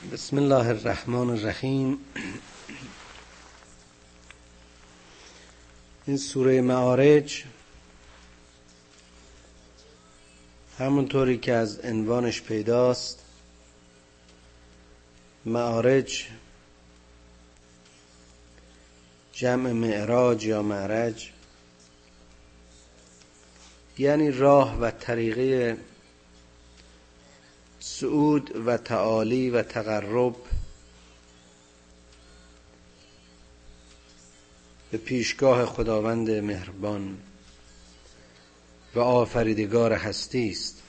بسم الله الرحمن الرحیم. این سوره معارج همونطوری که از عنوانش پیداست. معارج جمع معراج یا معرج یعنی راه و طریقه سعود و تعالی و تقرب به پیشگاه خداوند مهربان و آفریدگار هستی است.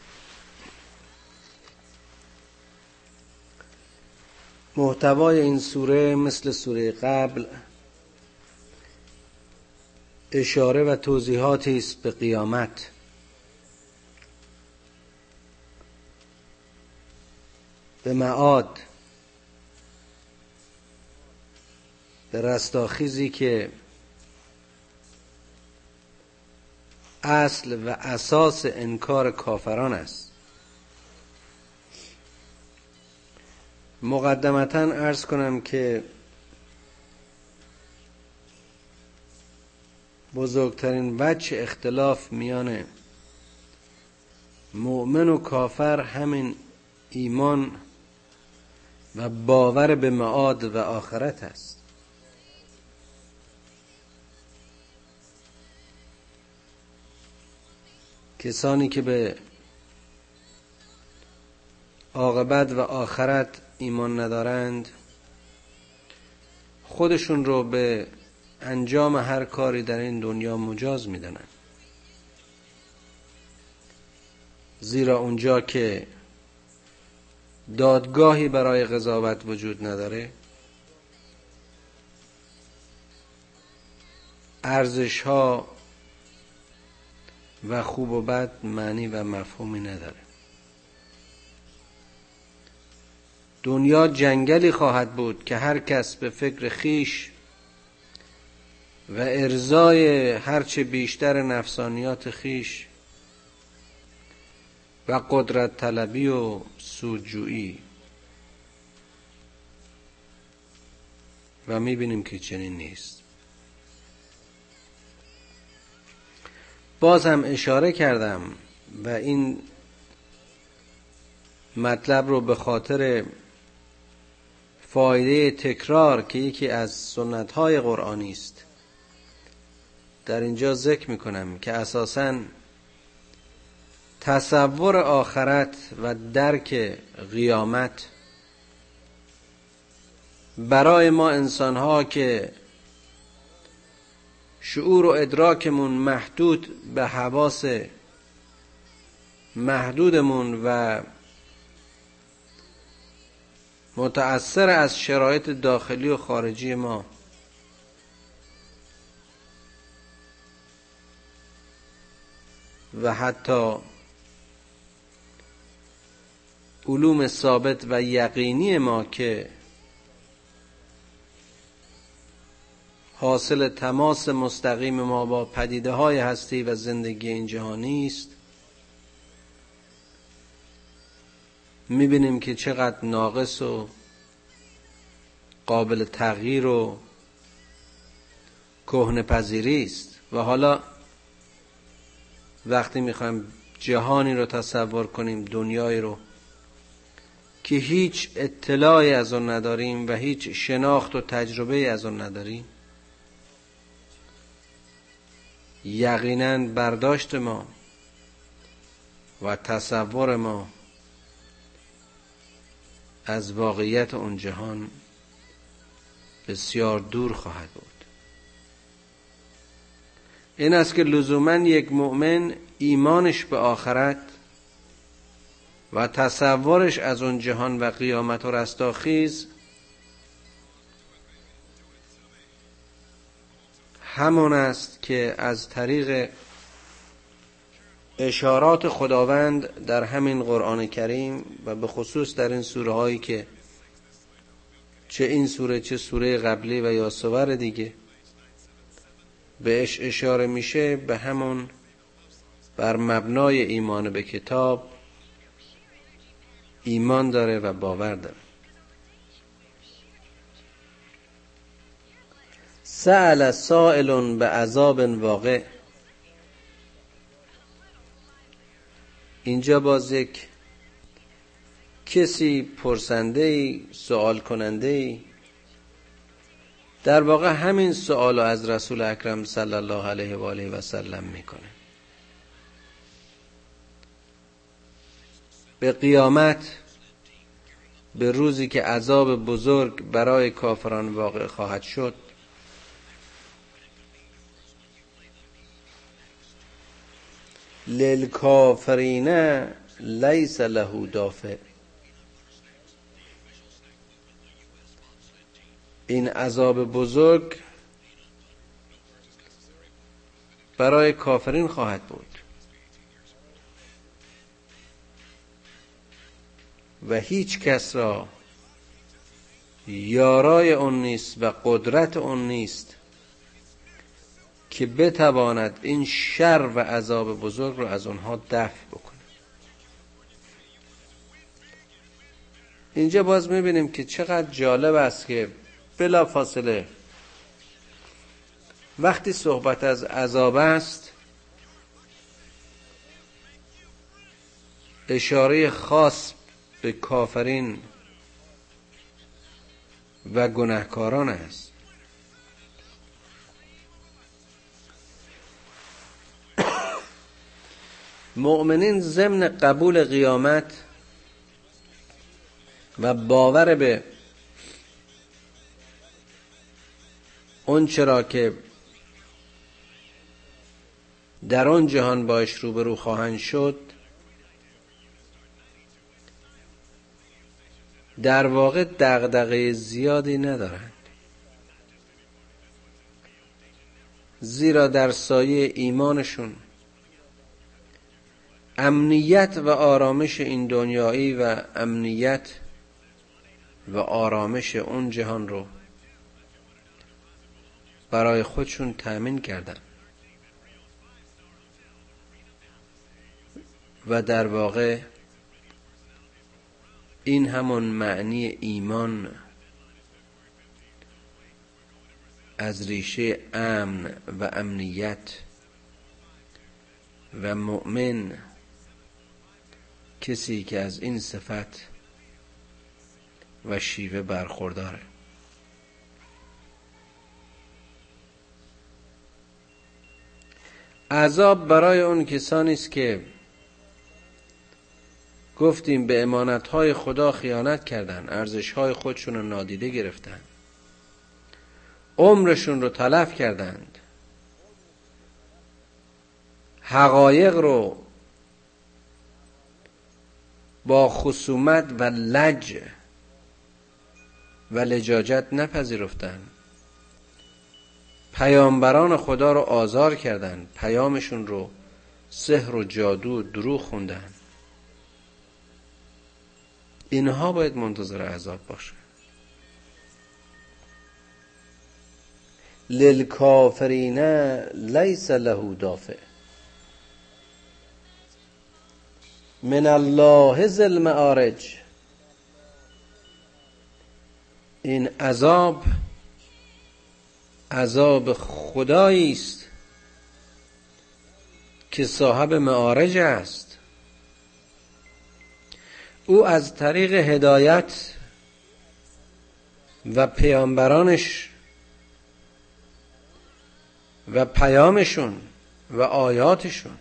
محتوای این سوره مثل سوره قبل اشاره و توضیحاتی است به قیامت. به معاد به رستاخیزی که اصل و اساس انکار کافران است. مقدمتا ارز کنم که بزرگترین وجه اختلاف میان مؤمن و کافر همین ایمان و باور به معاد و آخرت است. کسانی که به عاقبت و آخرت ایمان ندارند خودشون رو به انجام هر کاری در این دنیا مجاز می‌دانند. زیرا اونجا که دادگاهی برای قضاوت وجود نداره. ارزش ها و خوب و بد معنی و مفهومی نداره. دنیا جنگلی خواهد بود که هر کس به فکر خیش و ارزای هرچه بیشتر نفسانیات خیش و قدرت طلبی و سودجویی و می‌بینیم که چنین نیست. باز هم اشاره کردم و این مطلب رو به خاطر فایده تکرار که یکی از سنت های قرآنی است. در اینجا ذکر می‌کنم که اساساً تصور آخرت و درک قیامت برای ما انسان ها که شعور و ادراکمون محدود به حواس محدودمون و متأثر از شرایط داخلی و خارجی ما. و حتی علوم ثابت و یقینی ما که حاصل تماس مستقیم ما با پدیده های هستی و زندگی این جهانی است. می‌بینیم که چقدر ناقص و قابل تغییر و کهن پذیری است. و حالا وقتی می‌خوایم جهانی رو تصور کنیم دنیای رو که هیچ اطلاعی از آن نداریم و هیچ شناخت و تجربه از آن نداریم. یقینا برداشت ما و تصور ما از واقعیت اون جهان بسیار دور خواهد بود. این است که لزوما یک مؤمن ایمانش به آخرت و تصورش از اون جهان و قیامت و رستاخیز همان است که از طریق اشارات خداوند در همین قرآن کریم و به خصوص در این سوره هایی که چه این سوره چه سوره قبلی و یا سور دیگه بهش اشاره میشه به همون بر مبنای ایمان به کتاب ایمان داره و باور داره. سأل سائل به عذاب واقع. اینجا باز یک کسی پرسنده ای سوال کننده ای در واقع همین سوال از رسول اکرم صلی الله علیه و آله و سلم می‌کنه. به قیامت به روزی که عذاب بزرگ برای کافران واقع خواهد شد. للکافرین لیس له دافع. این عذاب بزرگ برای کافرین خواهد بود. و هیچ کس را یارای اون نیست و قدرت اون نیست که بتواند این شر و عذاب بزرگ رو از اونها دفع بکنه. اینجا باز می‌بینیم که چقدر جالب است که بلا فاصله وقتی صحبت از عذاب است اشاره خاص به کافرین و گناهکاران است. مؤمنین ضمن قبول قیامت و باور به اون چرا که در آن جهان باش روبرو خواهند شد در واقع دغدغه زیادی ندارند. زیرا در سایه ایمانشون امنیت و آرامش این دنیایی و امنیت و آرامش اون جهان رو برای خودشون تأمین کردن. و در واقع این همون معنی ایمان از ریشه امن و امنیت و مؤمن کسی که از این صفت و شیوه برخورداره. عذاب برای اون کسانی است که گفتیم به امانتهای خدا خیانت کردن ارزشهای خودشون رو نادیده گرفتن. عمرشون رو تلف کردند. حقایق رو با خصومت و لج و لجاجت نپذیرفتند پیامبران خدا رو آزار کردند پیامشون رو سحر و جادو و دروغ خوندن. اینها باید منتظر عذاب باشه. للکافرین لیس له دافع. من الله ذل معارج این عذاب عذاب خدایی است که صاحب معارج است. او از طریق هدایت و پیامبرانش و پیامشون و آیاتشون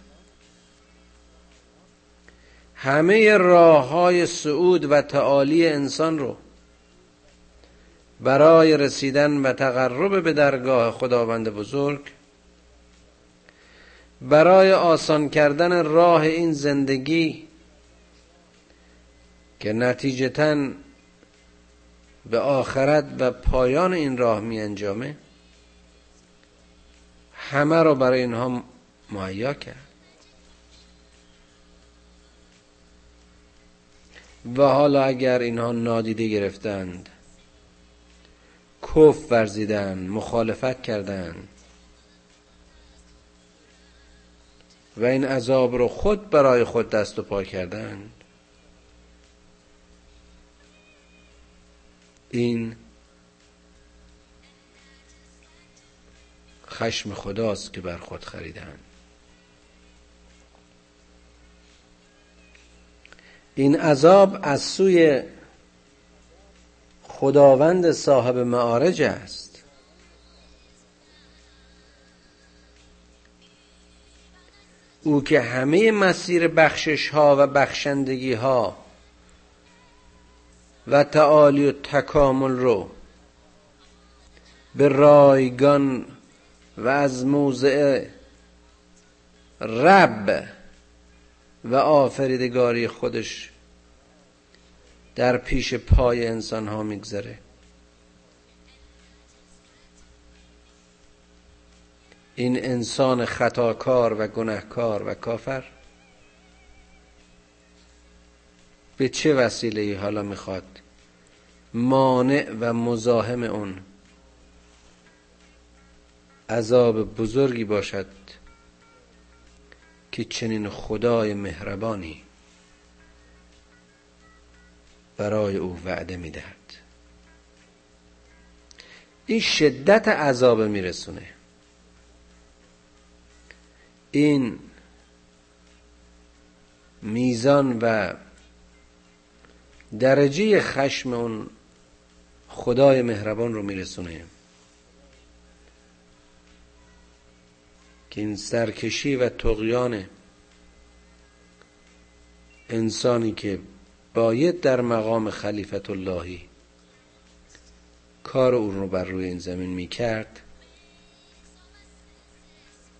همه راه های سعود و تعالی انسان رو برای رسیدن و تقرب به درگاه خداوند بزرگ برای آسان کردن راه این زندگی که نتیجتا به آخرت و پایان این راه می انجامه همه رو برای اینها مهیا کرد. و حالا اگر اینها نادیده گرفتند کف ورزیدن مخالفت کردن و این عذاب رو خود برای خود دست و پا کردن خشم خداست که بر خود خریدن این عذاب از سوی خداوند صاحب معارج است. او که همه مسیر بخشش ها و بخشندگی ها و تعالی و تکامل رو به رایگان و از موضع رب و آفریدگاری خودش در پیش پای انسان ها میگذره. این انسان خطاکار و گنهکار و کافر به چه وسیله حالا می‌خواد؟ مانع و مزاحم اون. عذاب بزرگی باشد که چنین خدای مهربانی برای او وعده می‌دهد. این شدت عذاب میرسونه. این میزان و درجه خشم اون خدای مهربان رو میرسونه. که این سرکشی و تقیان انسانی که باید در مقام خلیفت اللهی کار اون رو بر روی این زمین می کرد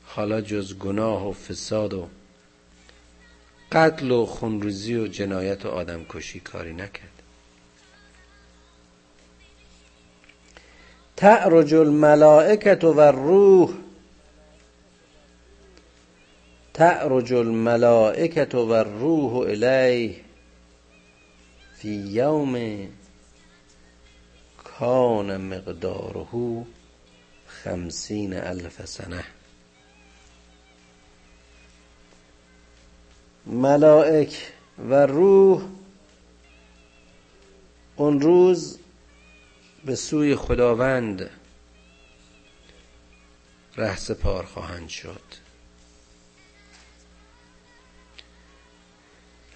حالا جز گناه و فساد و قتل و خونریزی و جنایت و آدم کشی کاری نکرد. تعرج الملائکت و روح تعرج الملائکت و الروح الیه فی یوم کان مقداره خمسین الف سنه. ملائک و روح اون روز به سوی خداوند ره سپار خواهند شد.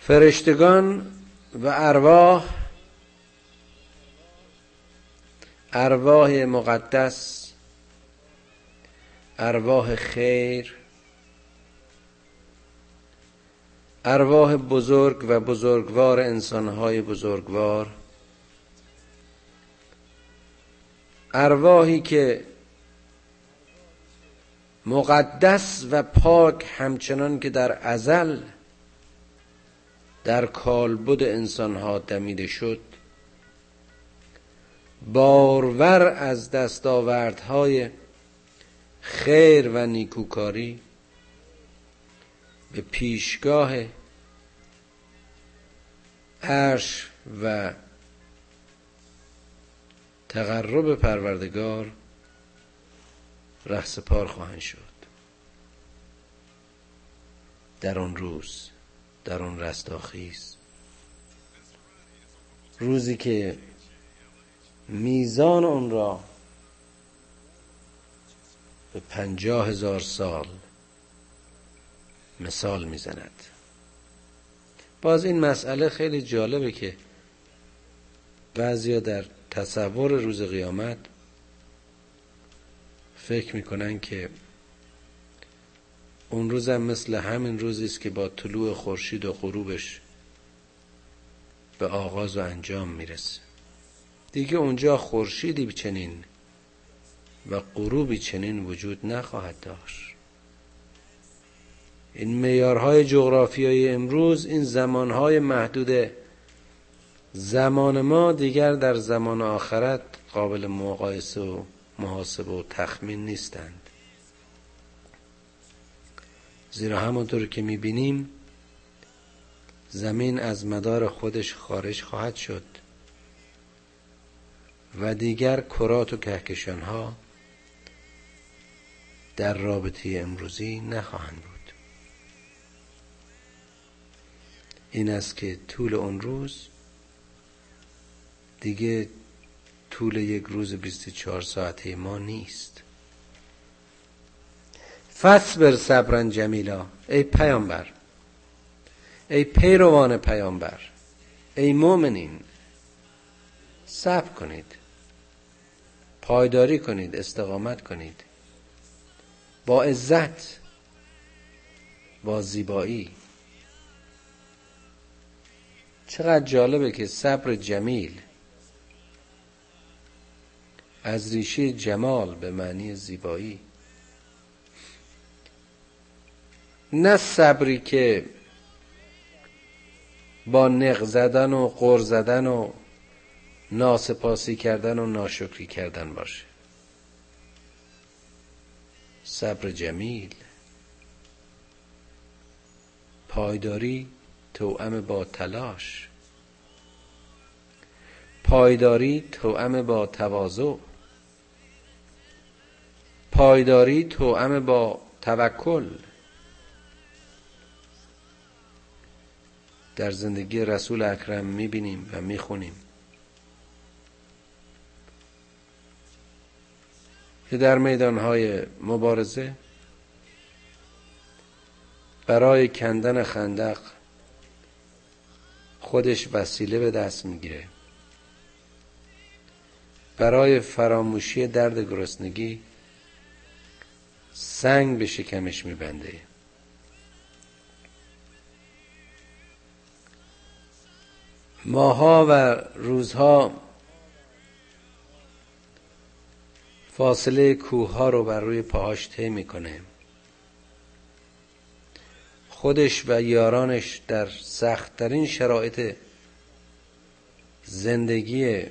فرشتگان و ارواح ارواح مقدس ارواح خیر ارواح بزرگ و بزرگوار انسانهای بزرگوار ارواحی که مقدس و پاک همچنان که در ازل در کالبد انسانها دمیده شد بارور از دستاوردهای خیر و نیکوکاری. به پیشگاه عرش و تقرب پروردگار رهسپار خواهند شد. در آن روز در آن رستاخیز. روزی که میزان اون را به پنجاه هزار سال مثال می‌زند. باز این مسئله خیلی جالبه که بعضیا در تصور روز قیامت فکر می‌کنن که اون روزم مثل همین روزی است که با طلوع خورشید و غروبش به آغاز و انجام می‌رسه. دیگه اونجا خورشیدی چنین و غروبی چنین وجود نخواهد داشت. این میارهای جغرافیایی امروز این زمانهای محدود زمان ما دیگر در زمان آخرت قابل مقایسه و محاسبه و تخمین نیستند. زیرا همونطور که می‌بینیم زمین از مدار خودش خارج خواهد شد و دیگر کرات و کهکشان ها در رابطه امروزی نخواهند بود. این است که طول اون روز دیگه طول یک روز 24 ساعته ما نیست. فصبر صبرا جمیلا ای پیامبر ای پیروان پیامبر ای مؤمنین صبر کنید پایداری کنید استقامت کنید. با عزت با زیبایی. چقدر جالبه که صبر جمیل از ریشه جمال به معنی زیبایی. نه صبری که با نق زدن و قر زدن و ناسپاسی کردن و ناشکری کردن باشه. صبر جمیل پایداری توأم با تلاش. پایداری توأم با تواضع. پایداری توأم با توکل. در زندگی رسول اکرم می‌بینیم و می‌خونیم. که در میدانهای مبارزه برای کندن خندق خودش وسیله به دست می‌گیره. برای فراموشی درد گرسنگی سنگ به شکمش میبنده. ماها و روزها فاصله کوه ها رو بر روی پاهاش طی می‌کنه. خودش و یارانش در سختترین شرایط زندگی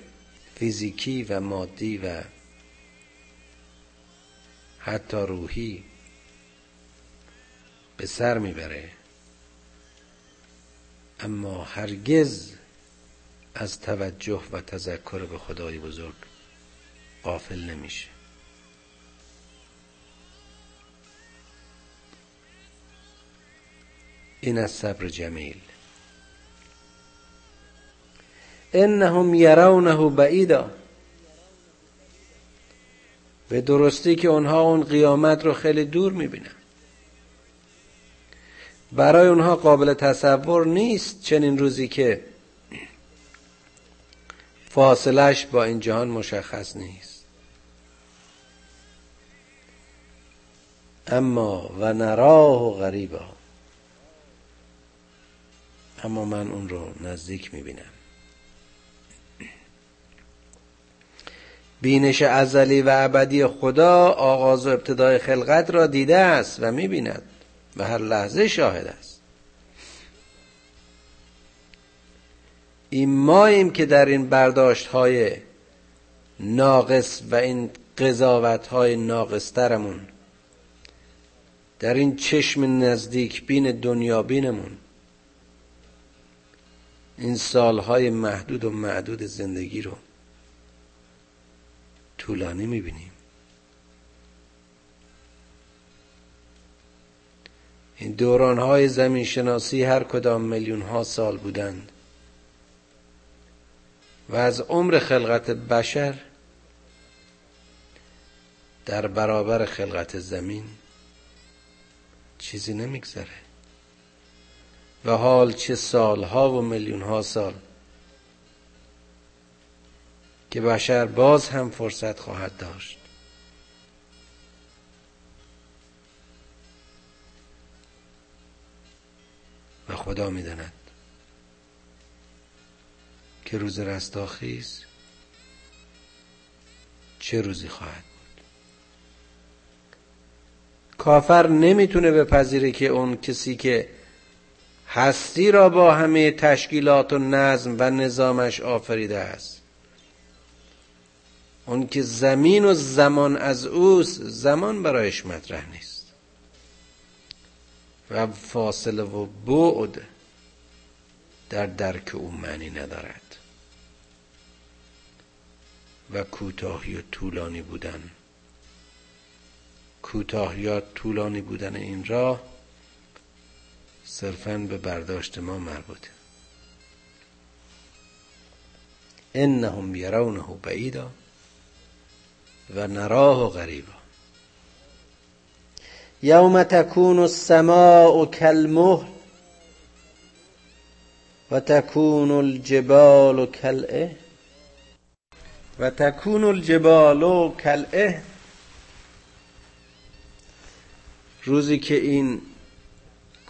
فیزیکی و مادی و حتی روحی به سر می‌بره. اما هرگز از توجه و تذکر به خدای بزرگ قافل نمیشه. این از صبر جمیل. انهم یرونه بعیدا. به درستی که اونها اون قیامت رو خیلی دور می‌بینن. برای اونها قابل تصور نیست چنین روزی که فاصلش با این جهان مشخص نیست. اما و نراه و غریبا. اما من اون رو نزدیک می‌بینم. بینش ازلی و ابدی خدا آغاز و ابتدای خلقت را دیده است و می‌بیند و هر لحظه شاهد است. این ماییم که در این برداشت های ناقص و این قضاوت های ناقصترمون در این چشم نزدیک بین دنیا بینمون این سالهای محدود و معدود زندگی رو طولانی می‌بینیم. این دوران های زمین شناسی هر کدام میلیون ها سال بودند و از عمر خلقت بشر در برابر خلقت زمین چیزی نمیگذره. و حال چه سالها و میلیون ها سال که بشر باز هم فرصت خواهد داشت. و خدا می‌داند که روز رستاخیز چه روزی خواهد بود. کافر نمی‌تونه بپذیره که اون کسی که هستی را با همه تشکیلات و نظم و نظامش آفریده است. اون که زمین و زمان از اوست زمان برایش مطرح نیست. و فاصله و بعد در درک او معنی ندارد. و کوتاهی و طولانی بودن. کوتاه یا طولانی بودن این راه صرفا به برداشت ما مربوطه. انهم یرونه بعیدا و نراه غریبا. یوم تکون السماء کالمهل و تکون الجبال کالعه و تکون الجبال کالعه روزی که این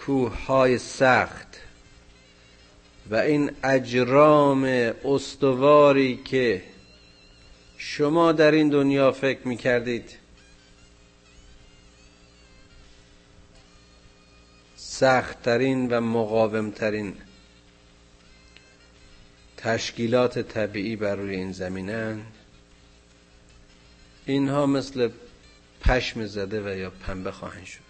کوه های سخت و این اجرام استواری که شما در این دنیا فکر می کردید سختترین و مقاومترین تشکیلات طبیعی بر روی این زمینن اینها مثل پشم زده و یا پنبه خواهند شد.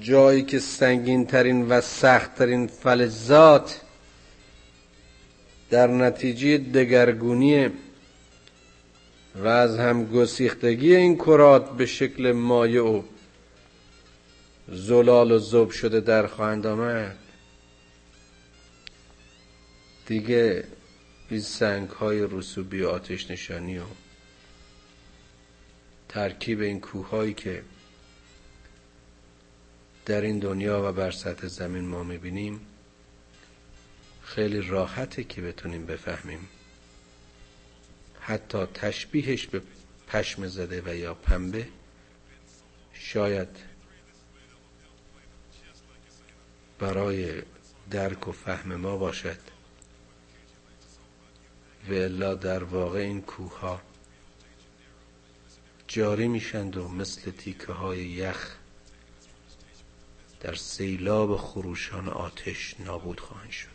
جایی که سنگین ترین و سخت ترین فلزات در نتیجه دگرگونی و از هم گسیختگی این کرات به شکل مایع و زلال و زب شده در خواهند آمد. دیگه این سنگ های رسوبی آتش نشانی و ترکیب این کوههایی که در این دنیا و بر سطح زمین ما می‌بینیم. خیلی راحته که بتونیم بفهمیم. حتی تشبیهش به پشم زده و یا پنبه شاید برای درک و فهم ما باشد. و الا در واقع این کوه ها جاری میشند و مثل تیکه های یخ در سیلاب خروشان آتش نابود خواهند شد.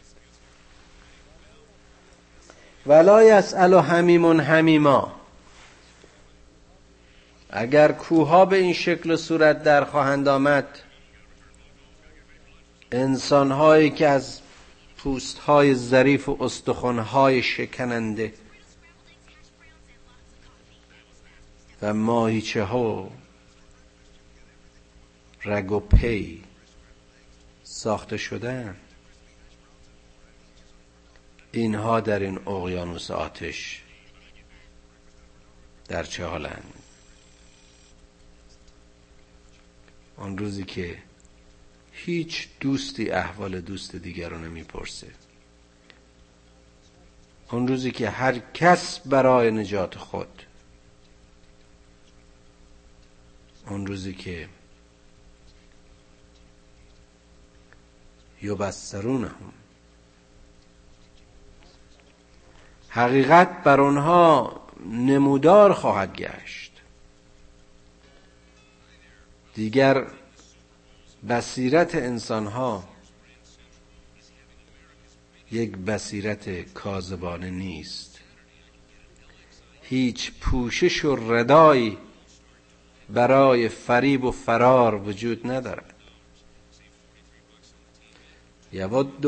ولا یسأل حمیمون حمیما. اگر کوها به این شکل و صورت در خواهند آمد انسان هایی که از پوست های ظریف و استخوان های شکننده و ماهیچه ها رگ و پی ساخته شدن. اینها در این اقیانوس آتش در چه حالند؟ آن روزی که هیچ دوستی احوال دوست دیگر رو نمی‌پرسه. آن روزی که هر کس برای نجات خود. آن روزی که یبصرونهم. حقیقت بر آنها نمودار خواهد گشت. دیگر بصیرت انسانها یک بصیرت کاذبانه نیست. هیچ پوشش و ردایی برای فریب و فرار وجود ندارد. یود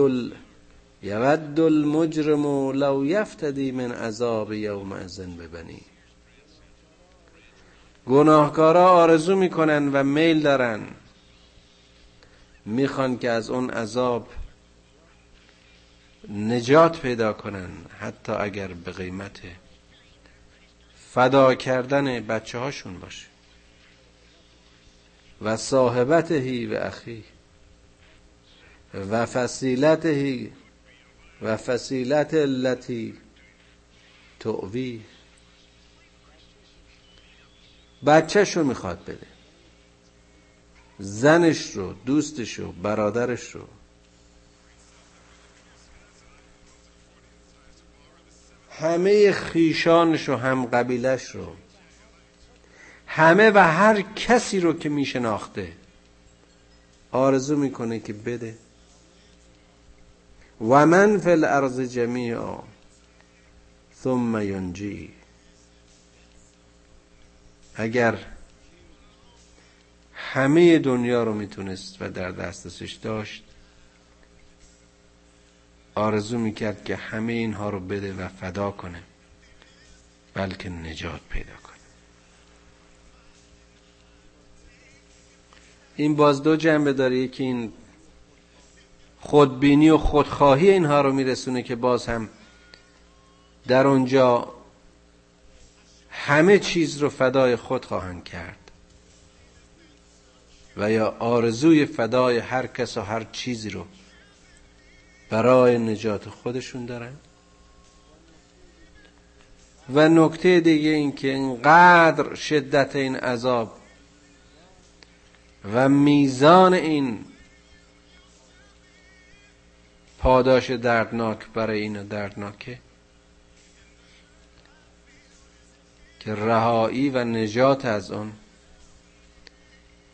یود المجرم لو یفتدی من عذاب یوم ازن ببنی گناهکارا آرزو می‌کنن و میل دارن. می‌خوان که از اون عذاب نجات پیدا کنن حتی اگر به قیمت فدا کردن بچه هاشون باشه. و صاحبتهی و اخی و فصیلتهی و فصیلت التي تعوی بچهش رو می‌خواد بده. زنش رو دوستش رو برادرش رو. همه خیشانش و هم قبیلش رو. همه و هر کسی رو که میشناخته آرزو می‌کنه که بده. و من فی الارض جمیعا ثم ینجی. اگر همه دنیا رو می‌تونست و در دستش داشت آرزو می‌کرد که همه اینها رو بده و فدا کنه بلکه نجات پیدا کنه. این باز دو جنبه داره. یکی این خودبینی و خودخواهی اینها رو میرسونه که باز هم در اونجا همه چیز رو فدای خود خواهند کرد و یا آرزوی فدای هر کس و هر چیزی رو برای نجات خودشون دارن و نکته دیگه این که اینقدر شدت این عذاب و میزان این پاداش دردناک برای اینا دردناکه. که رهایی و نجات از اون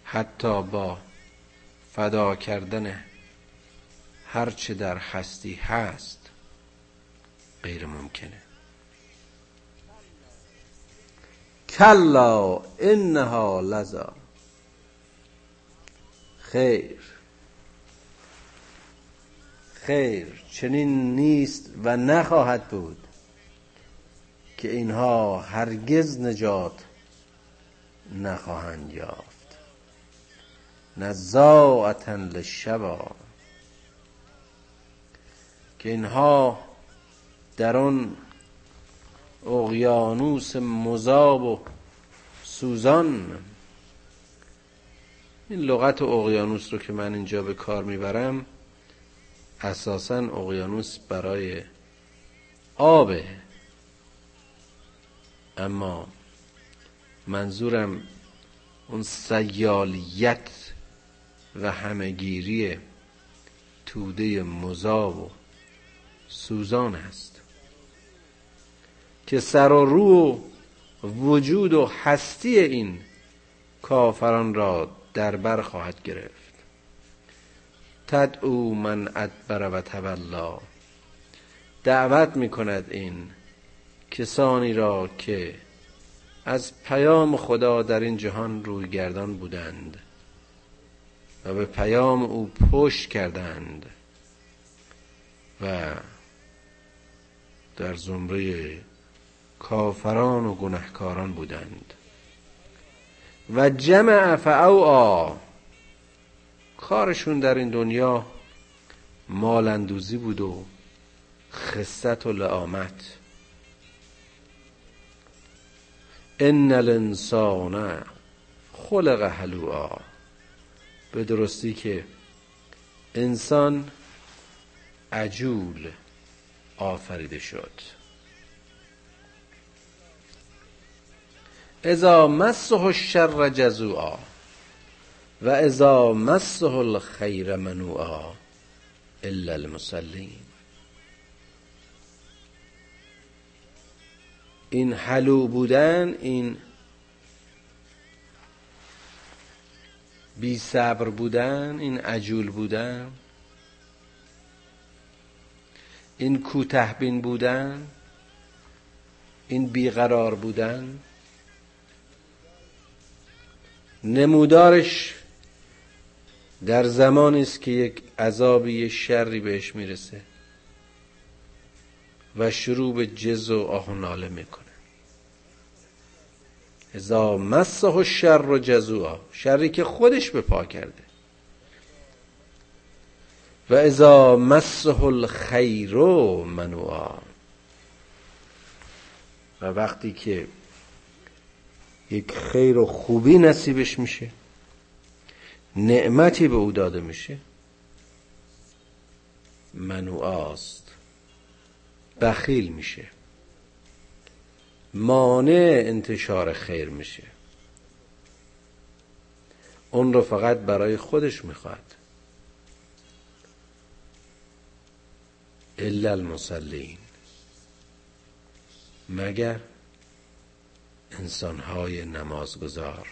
حتی با فدا کردن هرچه در هستی هست غیر ممکنه. کلا انها لذا. خیر. خیر چنین نیست و نخواهد بود که اینها هرگز نجات نخواهند یافت. نزاعتا للشبا. که اینها در آن اقیانوس مذاب و سوزان. این لغت اقیانوس رو که من اینجا به کار می‌برم اساسا اقیانوس برای آبه اما منظورم اون سیالیت و همگیری توده مذاب و سوزان است که سر و رو و وجود و هستی این کافران را در بر خواهد گرفت. تدعو من ادبر و تولا دعوت می کند این کسانی را که از پیام خدا در این جهان روی گردان بودند و به پیام او پشت کردند و در زمره کافران و گنهکاران بودند. و جمع فعوا کارشون در این دنیا مالندوزی بود و خصت و لعامت. ان الانسان خلق هلوعا به درستی که انسان عجول آفریده شد. اذا مسه الشر جزوعا. و اذا مسه الخیر منوعا الا المصلین. این حلو بودن این بی صبر بودن این عجول بودن این کوته بین بودن این بیقرار بودن نمودارش در زمانی است که یک عذابی شری بهش می‌رسه و شروع به جز و آه و ناله می‌کنه. ازا مسه و شر و جزوعا شری که خودش به پا کرده. و ازا مسه الخیر منوعا. و وقتی که یک خیر و خوبی نصیبش میشه نعمتی به او داده میشه؟ منوعاست. بخیل میشه. مانع انتشار خیر میشه. اون رو فقط برای خودش می‌خواد. الا المصلین. مگر انسانهای نمازگزار.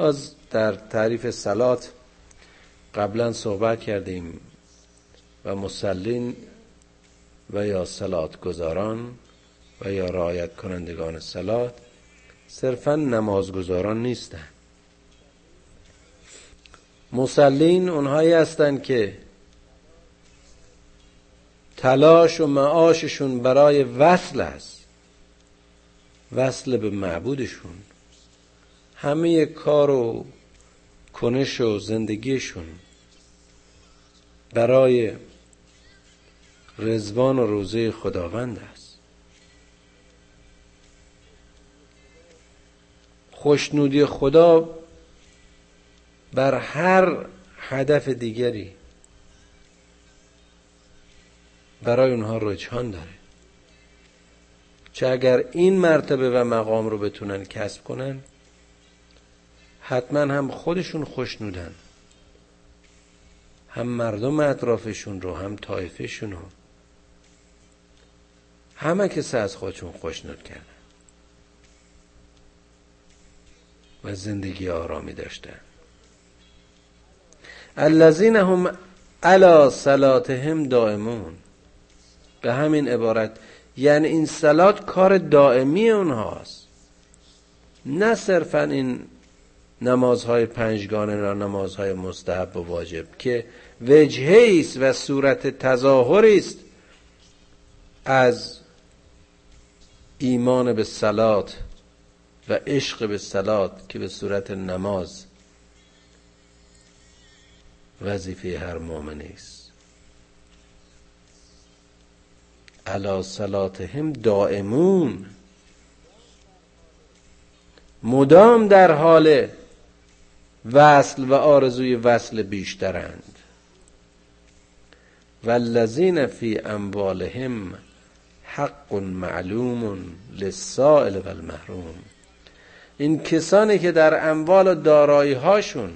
از در تعریف سلات قبلا صحبت کردیم و مسلین و یا سلات گذاران و یا رعایت کنندگان سلات صرفا نمازگزاران نیستند مسلین اونهایی هستند که تلاش و معاششون برای وصل است. وصل به معبودشون. همه کار و کنش و زندگیشون برای رزوان و روزه خداوند است. خوشنودی خدا بر هر هدف دیگری برای اونها رجحان داره. چه اگر این مرتبه و مقام رو بتونن کسب کنن حتما هم خودشون خوشنودن هم مردم اطرافشون رو هم طایفشون رو. همه کسی از خودشون خوشنود کردن. و زندگی آرامی داشتن. الذین هم علا صلاتهم دائمون. به همین عبارت یعنی این سلات کار دائمی اونهاست. نه صرفا این نمازهای پنجگانه یا نمازهای مستحب و واجب که وجهه است و صورت تظاهری است از ایمان به سلات و عشق به سلات که به صورت نماز وظیفه هر مؤمن است علا صلاتهم دائمون. مدام در حال وصل و آرزوی وصل بیشترند. والذین فی اموالهم حق معلوم للسائل و المحروم این کسانی که در اموال و دارایی هاشون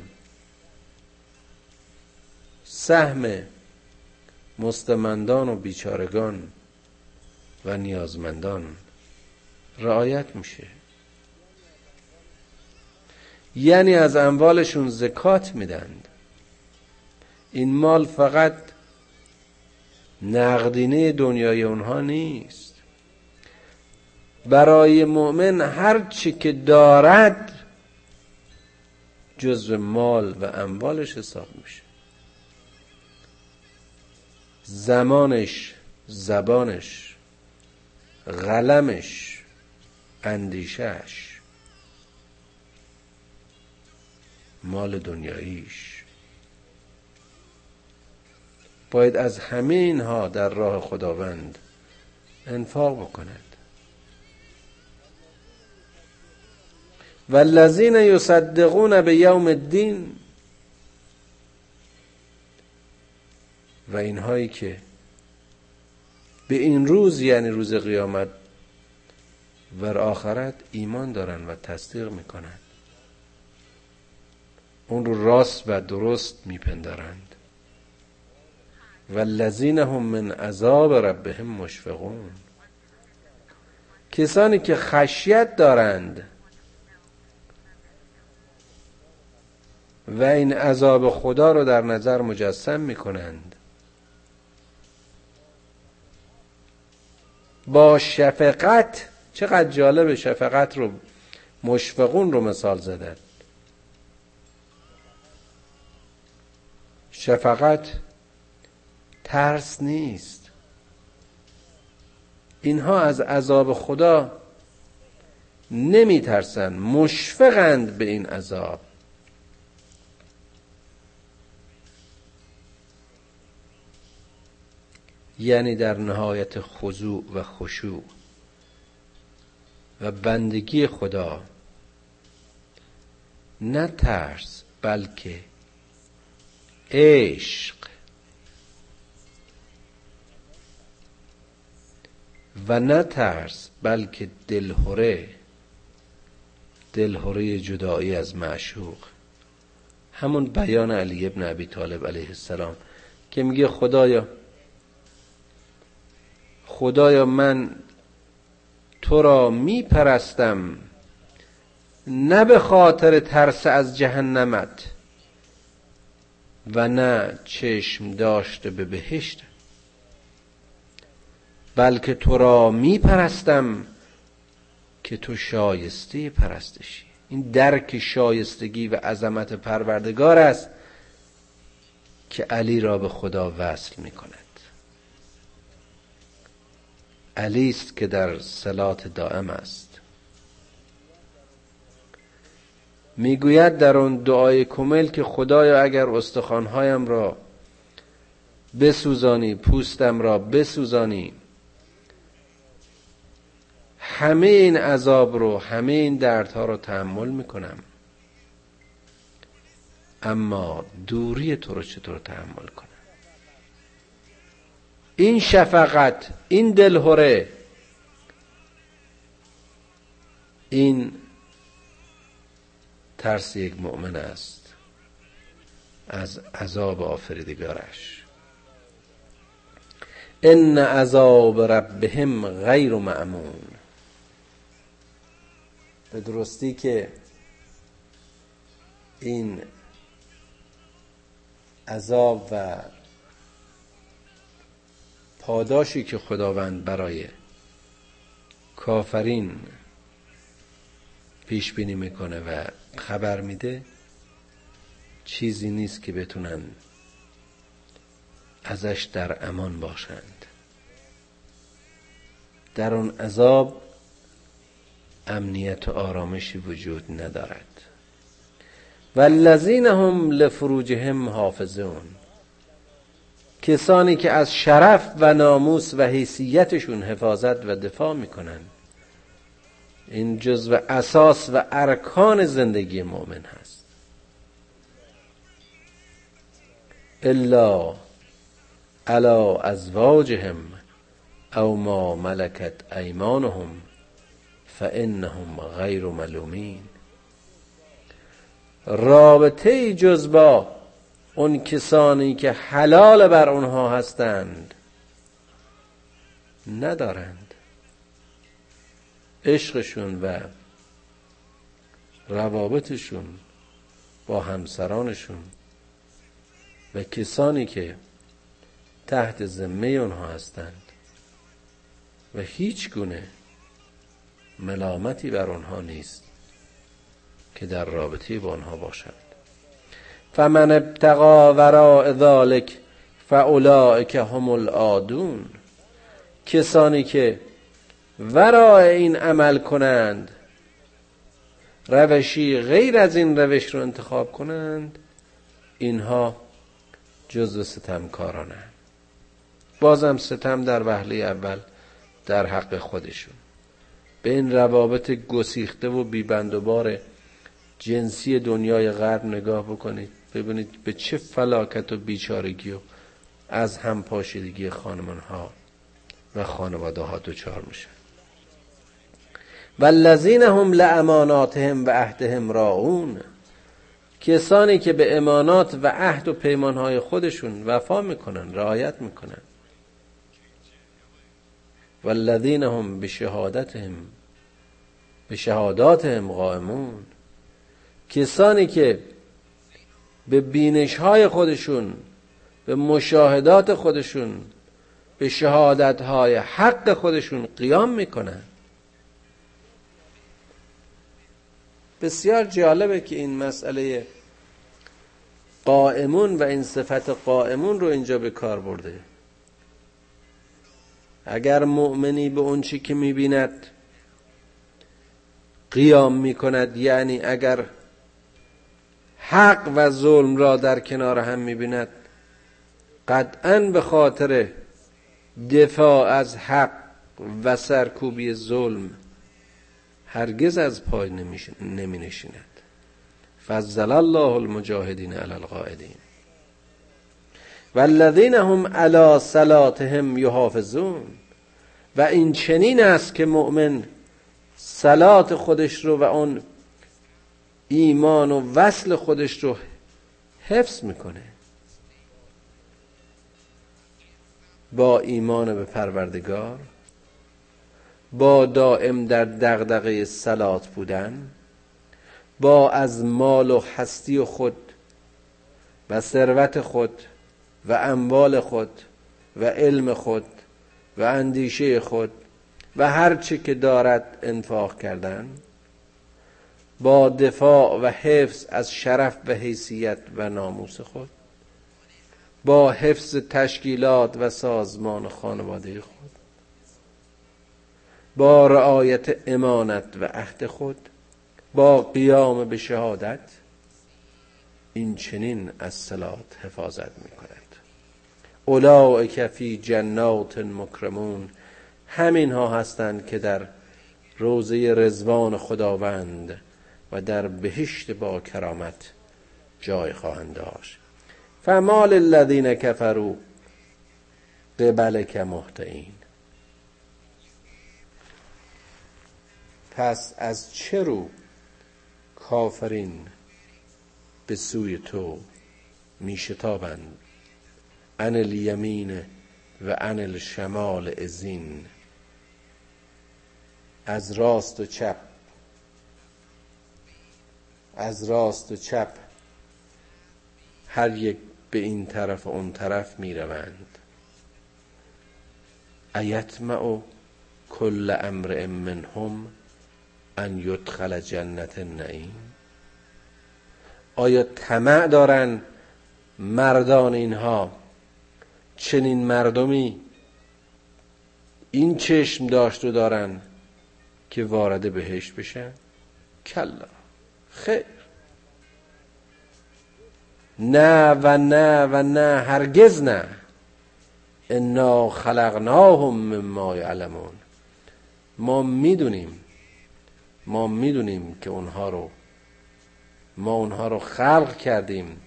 سهم مستمندان و بیچارگان و نیازمندان رعایت میشه. یعنی از اموالشون زکات میدند. این مال فقط نقدینه دنیای اونها نیست. برای مؤمن هر چی که دارد جزو مال و اموالش حساب میشه. زمانش زبانش قلمش اندیشش مال دنیاییش. باید از همه اینها در راه خداوند انفاق بکند. والذین یصدقون به یوم الدین. و اینهایی که به این روز یعنی روز قیامت و آخرت ایمان دارن و تصدیق می‌کنند اون رو راست و درست میپندارند. و لذین هم من عذاب ربهم مشفقون. کسانی که خشیت دارند و این عذاب خدا رو در نظر مجسم می‌کنند با شفقت. چقدر جالب شفقت رو مشفقون رو مثال زدن. شفقت ترس نیست. اینها از عذاب خدا نمی ترسن مشفقند به این عذاب. یعنی در نهایت خضوع و خشوع و بندگی خدا نه ترس بلکه عشق. و نه ترس بلکه دلهوره دلهوره جدایی از معشوق. همون بیان علی ابن ابی طالب علیه السلام که میگه خدایا خدایا من تو را میپرستم نه به خاطر ترس از جهنمت و نه چشم داشته به بهشت. بلکه تو را میپرستم که تو شایسته پرستشی. این درک شایستگی و عظمت پروردگار است که علی را به خدا وصل می کند علی است که در صلات دائم است. می‌گوید در اون دعای کمل که خدایا اگر استخوانهایم را بسوزانی پوستم را بسوزانی همه این عذاب رو همه این دردها رو تحمل می‌کنم. اما دوری تو رو چطور تحمل کنم؟ این شفقت این دلهوره این ترس یک مؤمن است. از عذاب آفریدگارش. ان عذاب ربهم غیر معمون به درستی که این عذاب و پاداشی که خداوند برای کافرین پیش بینی می‌کنه و خبر میده چیزی نیست که بتونن ازش در امان باشند. در اون عذاب امنیت و آرامشی وجود ندارد. والذین هم لفروجهم حافظون. کسانی که از شرف و ناموس و حیثیتشون حفاظت و دفاع می‌کنن این جزو اساس و ارکان زندگی مؤمن هست. الا علا ازواجهم او ما ملکت ایمانهم فانهم غیر ملومین. رابطه جز با اون کسانی که حلال بر اونها هستند ندارند. عشقشون و روابطشون با همسرانشون و کسانی که تحت ذمه اونها هستند و هیچ گونه ملامتی بر آنها نیست که در رابطه با آنها باشند. فمن ابتقا وراء ذلك فاولئک هم العادون. کسانی که ورای این عمل کنند. روشی غیر از این روش رو انتخاب کنند اینها جزو ستمکارانند بازم ستم در وهله اول در حق خودشون. به این روابط گسیخته و بیبند و بار جنسی دنیای غرب نگاه بکنید ببینید به چه فلاکت و بیچارگی و از هم پاشیدگی خانمان ها و خانواده ها دچار میشن والذین هم لاماناتهم و عهدهم راعون. کسانی که به امانات و عهد و پیمانهای خودشون وفا می‌کنن رعایت می‌کنن. والذین هم به شهادتهم به شهاداتهم قائمون. کسانی که به بینش های خودشون به مشاهدات خودشون به شهادت های حق خودشون قیام می‌کنن. بسیار جالبه که این مسئله قائمون و این صفت قائمون رو اینجا به کار برده. اگر مؤمنی به اون چی که می‌بیند قیام می‌کند یعنی اگر حق و ظلم را در کنار هم می‌بیند قطعا به خاطر دفاع از حق و سرکوبی ظلم هرگز از پای نمی نشیند فضل الله المجاهدین علی القاعدین. والذین هم علی صلاتهم یحافظون. و این چنین است که مؤمن صلات خودش رو و اون ایمان و وصل خودش رو حفظ می‌کنه. با ایمان به پروردگار با دائم در دغدغه سلات بودن با از مال و هستی خود و ثروت خود و اموال خود و علم خود و اندیشه خود و هر چه که دارد انفاق کردن با دفاع و حفظ از شرف و حیثیت و ناموس خود با حفظ تشکیلات و سازمان خانواده خود. با رعایت امانت و عهد خود با قیام به شهادت این چنین از صلات حفاظت می کند اولئک فی جنات مکرمون همین ها هستند که در روزه رزوان خداوند و در بهشت با کرامت جای خواهند داشت. فمال الذین کفروا قبلک مهطعین پس از چه رو کافرین به سوی تو میشتابند؟ ان الیمین و ان الشمال ازین. از راست و چپ از راست و چپ هر یک به این طرف و اون طرف می روند ایتمع کل امر منهم ان یدخل جنت النعیم آیا طمع دارن مردان اینها چنین مردمی این چشم داشت و دارن که وارد بهشت بشن؟ کلا خیر. نه و نه و نه هرگز نه. انا خلقناهم مما یعلمون. ما می‌دونیم ما می‌دونیم که اونها رو ما اونها رو خلق کردیم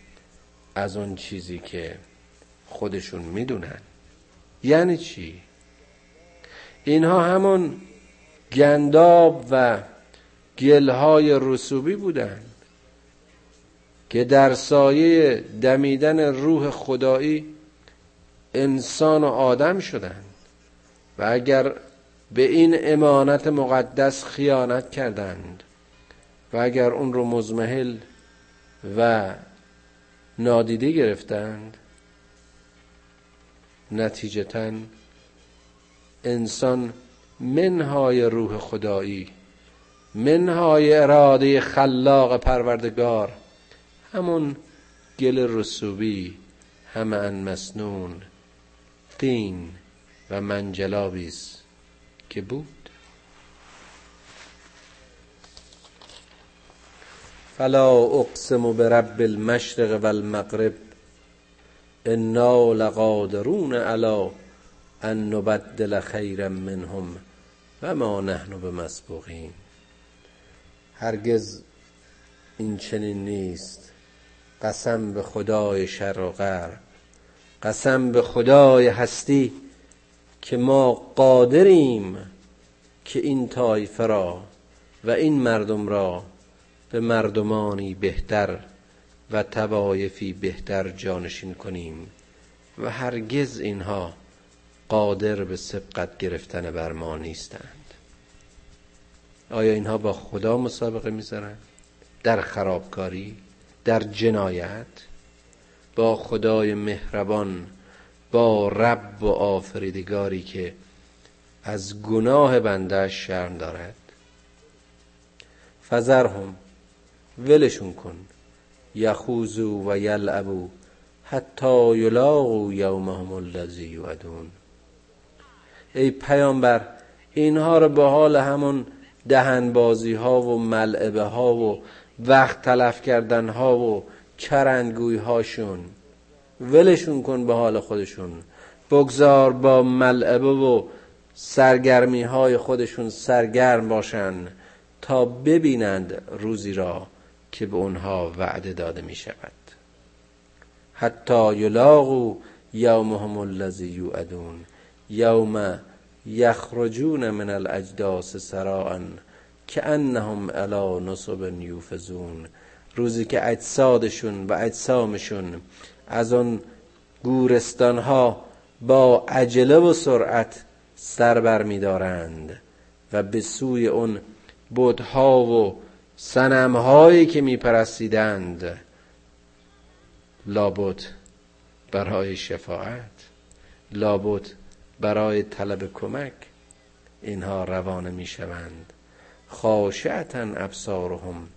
از اون چیزی که خودشون می‌دونن. یعنی چی؟ اینها همون گنداب و گلهای رسوبی بودند که در سایه دمیدن روح خدایی انسان و آدم شدند و اگر به این امانت مقدس خیانت کردند. و اگر اون رو مزمحل و نادیده گرفتند نتیجتا انسان منهای روح خدایی منهای اراده خلاق پروردگار همون گل رسوبی همه ان مسنون تین و منجلابیست که بود. فلا اقسم برب المشرق والمغرب انا لقادرون علی ان نبدل خیرا منهم و ما نحن بمسبوقین. هرگز این چنین نیست. قسم به خدای شر و غرب قسم به خدای هستی. که ما قادریم که این طایفه را و این مردم را به مردمانی بهتر و توایفی بهتر جانشین کنیم و هرگز اینها قادر به سبقت گرفتن بر ما نیستند. آیا اینها با خدا مسابقه می‌ذارن در خرابکاری؟ در جنایت؟ با خدای مهربان با رب و آفریدگاری که از گناه بنده شرم دارد. فذرهم ولشون کن یخوزو و یلعبو حتی یلاقو یومهم الذی یوعدون. ای پیامبر اینها رو به حال همون دهنبازی ها و ملعبه ها و وقت تلف کردن ها و چرنگوی هاشون ولشون کن به حال خودشون. بگذار با ملعبه و سرگرمی های خودشون سرگرم باشن تا ببینند روزی را که به اونها وعده داده می شود حتی یلاقو یومهم الذی یوعدون یوم یخرجون من الاجداس سراعا که انهم علی نصب یوفزون. روزی که اجسادشون و اجسامشون از آن گورستان ها با عجله و سرعت سر بر می دارند و به سوی اون بودها و سنمهایی که می پرستیدند. لابد برای شفاعت لابد برای طلب کمک اینها روانه می شوند. خاشعتا ابصارهم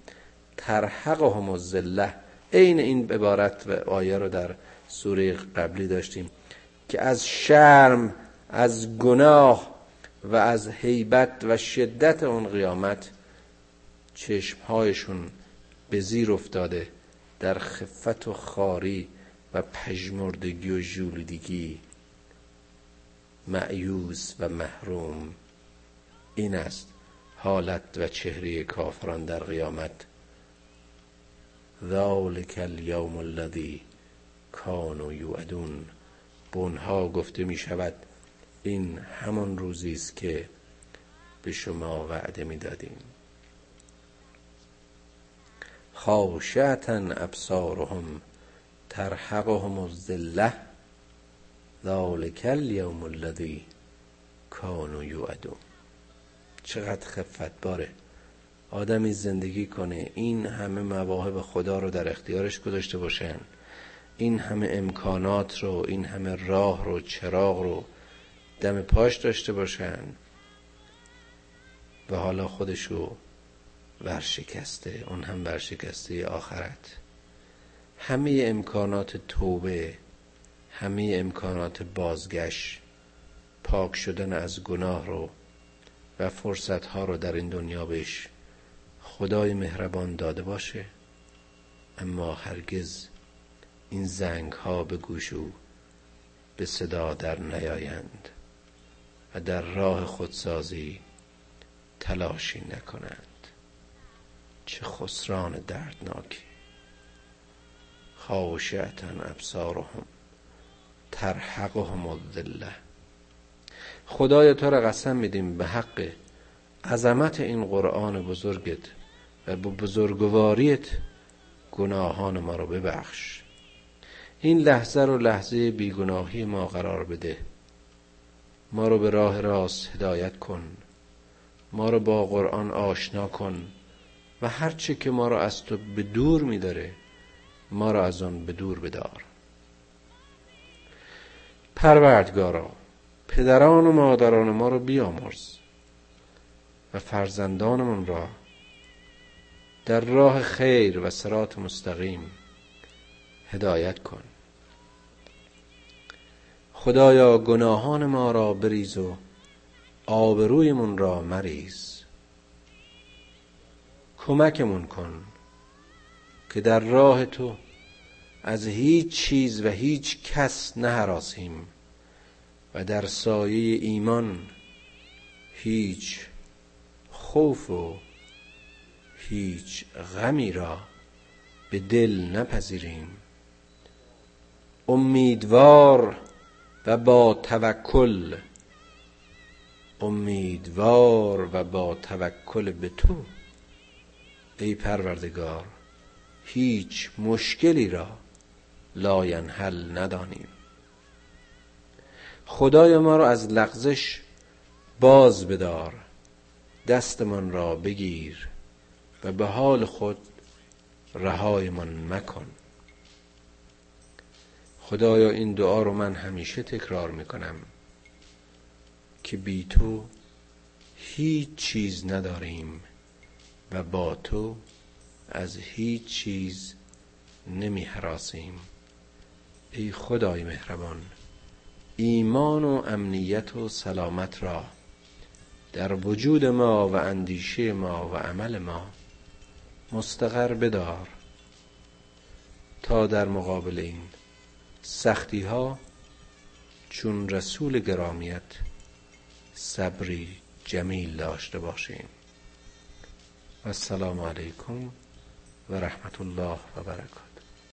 ترحقهم الذله عین این عبارت و آیه رو در سوره قبلی داشتیم که از شرم از گناه و از هیبت و شدت اون قیامت چشمهایشون به زیر افتاده در خفت و خاری و پژمردگی و ژولیدگی. معیوز و محروم این است حالت و چهره کافران در قیامت. ذالک الیوم الذی کانوا یوعدون. بونها گفته می شود این همان روزی است که به شما وعده می‌دادیم خاشعتا ابصارهم ترحقهم الذله ذلك الیوم الذی کانوا یوعدون. چقدر خفت باره. آدمی زندگی کنه. این همه مواهب خدا رو در اختیارش گذاشته باشن. این همه امکانات رو این همه راه رو چراغ رو دم پاش داشته باشن. و حالا خودشو ورشکسته اون هم ورشکسته آخرت. همه امکانات توبه همه امکانات بازگشت پاک شدن از گناه رو و فرصت ها رو در این دنیا بهش خدای مهربان داده باشه. اما هرگز این زنگ ها به گوش او به صدا در نیایند و در راه خودسازی تلاشی نکنند. چه خسران دردناکی. خاشعتا ابصارهم ترحقهم الذله خدای تو را قسم میدیم به حق عظمت این قرآن بزرگت. به بزرگواریت گناهان ما رو ببخش. این لحظه رو لحظه بیگناهی ما قرار بده. ما رو به راه راست هدایت کن. ما رو با قرآن آشنا کن. و هرچه که ما رو از تو به دور میداره ما رو از آن به دور بدار. پروردگارا پدران و مادران ما رو بیامرز و فرزندانمون را در راه خیر و سرات مستقیم هدایت کن. خدایا گناهان ما را بریز و آبرویمون را مریز. کمکمون کن که در راه تو از هیچ چیز و هیچ کس نهراسیم و در سایه ایمان هیچ خوف و هیچ غمی را به دل نپذیریم. امیدوار و با توکل امیدوار و با توکل به تو ای پروردگار هیچ مشکلی را لاینحل ندانیم. خدای ما را از لغزش باز بدار دستمان را بگیر. و به حال خود رهایمان مکن. خدایا این دعا رو من همیشه تکرار می‌کنم که بی تو هیچ چیز نداریم و با تو از هیچ چیز نمی حراسیم ای خدای مهربان ایمان و امنیت و سلامت را در وجود ما و اندیشه ما و عمل ما مستقر بدار تا در مقابل این سختی ها چون رسول گرامیت صبری جمیل داشته باشیم. السلام علیکم و رحمت الله و برکاته.